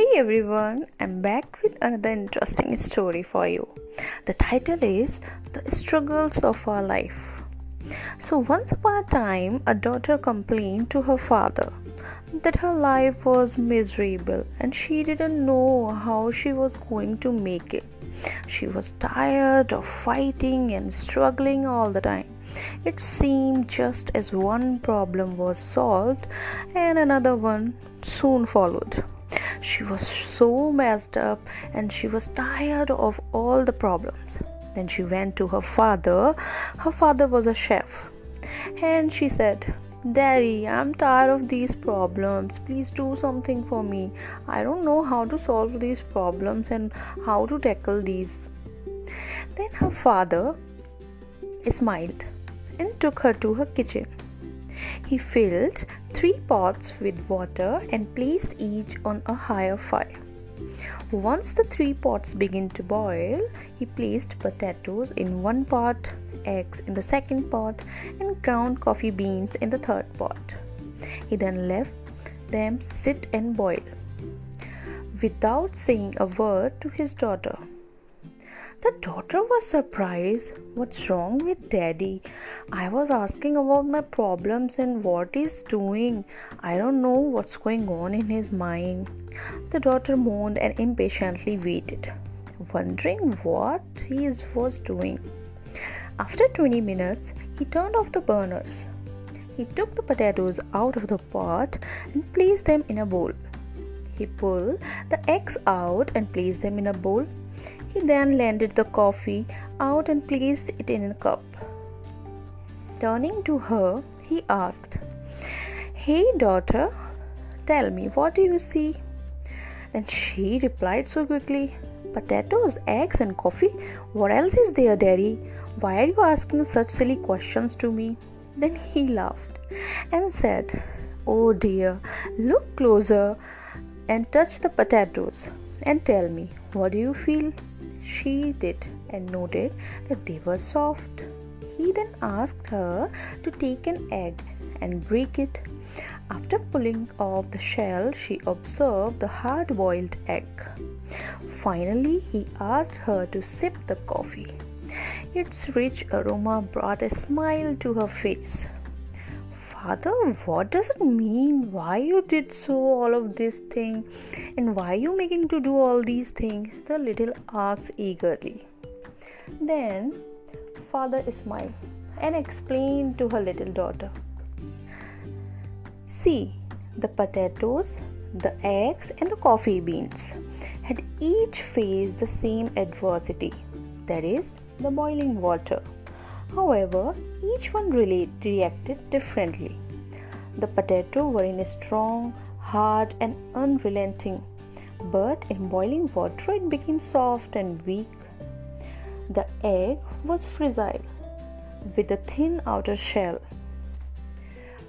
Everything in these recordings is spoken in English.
Hey everyone, I'm back with another interesting story for you. The title is The Struggles of Our Life. So, once upon a time, a daughter complained to her father that her life was miserable and she didn't know how she was going to make it. She was tired of fighting and struggling all the time. It seemed just as one problem was solved and another one soon followed. She was so messed up and she was tired of all the problems. Then she went to her father. Her father was a chef. And she said, Daddy, I'm tired of these problems. Please do something for me. I don't know how to solve these problems and how to tackle these. Then her father smiled and took her to her kitchen. He filled three pots with water and placed each on a higher fire. Once the three pots began to boil, he placed potatoes in one pot, eggs in the second pot, and ground coffee beans in the third pot. He then left them sit and boil without saying a word to his daughter. The daughter was surprised. What's wrong with daddy? I was asking about my problems and what he's doing. I don't know what's going on in his mind. The daughter moaned and impatiently waited, wondering what he was doing. After 20 minutes, he turned off the burners. He took the potatoes out of the pot and placed them in a bowl. He pulled the eggs out and placed them in a bowl he then landed the coffee out and placed it in a cup. Turning to her, he asked, Hey, daughter, tell me, what do you see? Then she replied so quickly, Potatoes, eggs, and coffee. What else is there, Daddy? Why are you asking such silly questions to me? Then he laughed and said, Oh dear, look closer and touch the potatoes and tell me, what do you feel? She did and noted that they were soft. He then asked her to take an egg and break it. After pulling off the shell, she observed the hard boiled egg. Finally, he asked her to sip the coffee. Its rich aroma brought a smile to her face. Father, what does it mean? Why you did so all of this thing? And why you making to do all these things? The little asks eagerly. Then father smiled and explained to her little daughter. See, the potatoes, the eggs, and the coffee beans had each faced the same adversity that is, the boiling water. However, each one relate, reacted differently. The potato were in a strong, hard, and unrelenting, but in boiling water it became soft and weak. The egg was fragile, with a thin outer shell,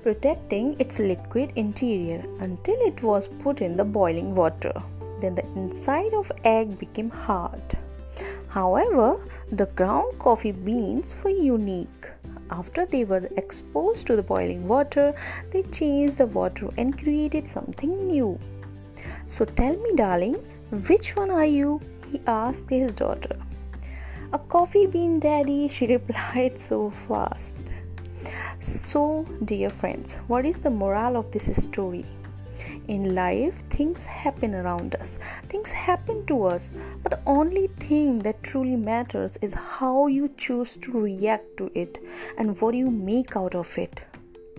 protecting its liquid interior until it was put in the boiling water. Then the inside of egg became hard. However, the ground coffee beans were unique. After they were exposed to the boiling water, they changed the water and created something new. So tell me, darling, which one are you? he asked his daughter. A coffee bean, daddy, she replied so fast. So, dear friends, what is the moral of this story? In life things happen around us. Things happen to us but the only thing that truly matters is how you choose to react to it and what you make out of it.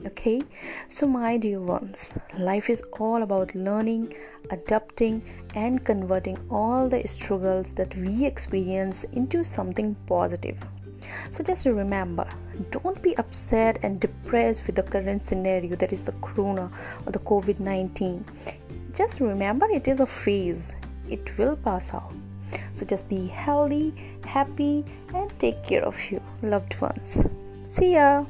Okay? So my dear ones life is all about learning adapting and converting all the struggles that we experience into something positive so just remember don't be upset and depressed with the current scenario that is the corona or the COVID 19. Just remember it is a phase, it will pass out. So just be healthy, happy, and take care of your loved ones. See ya.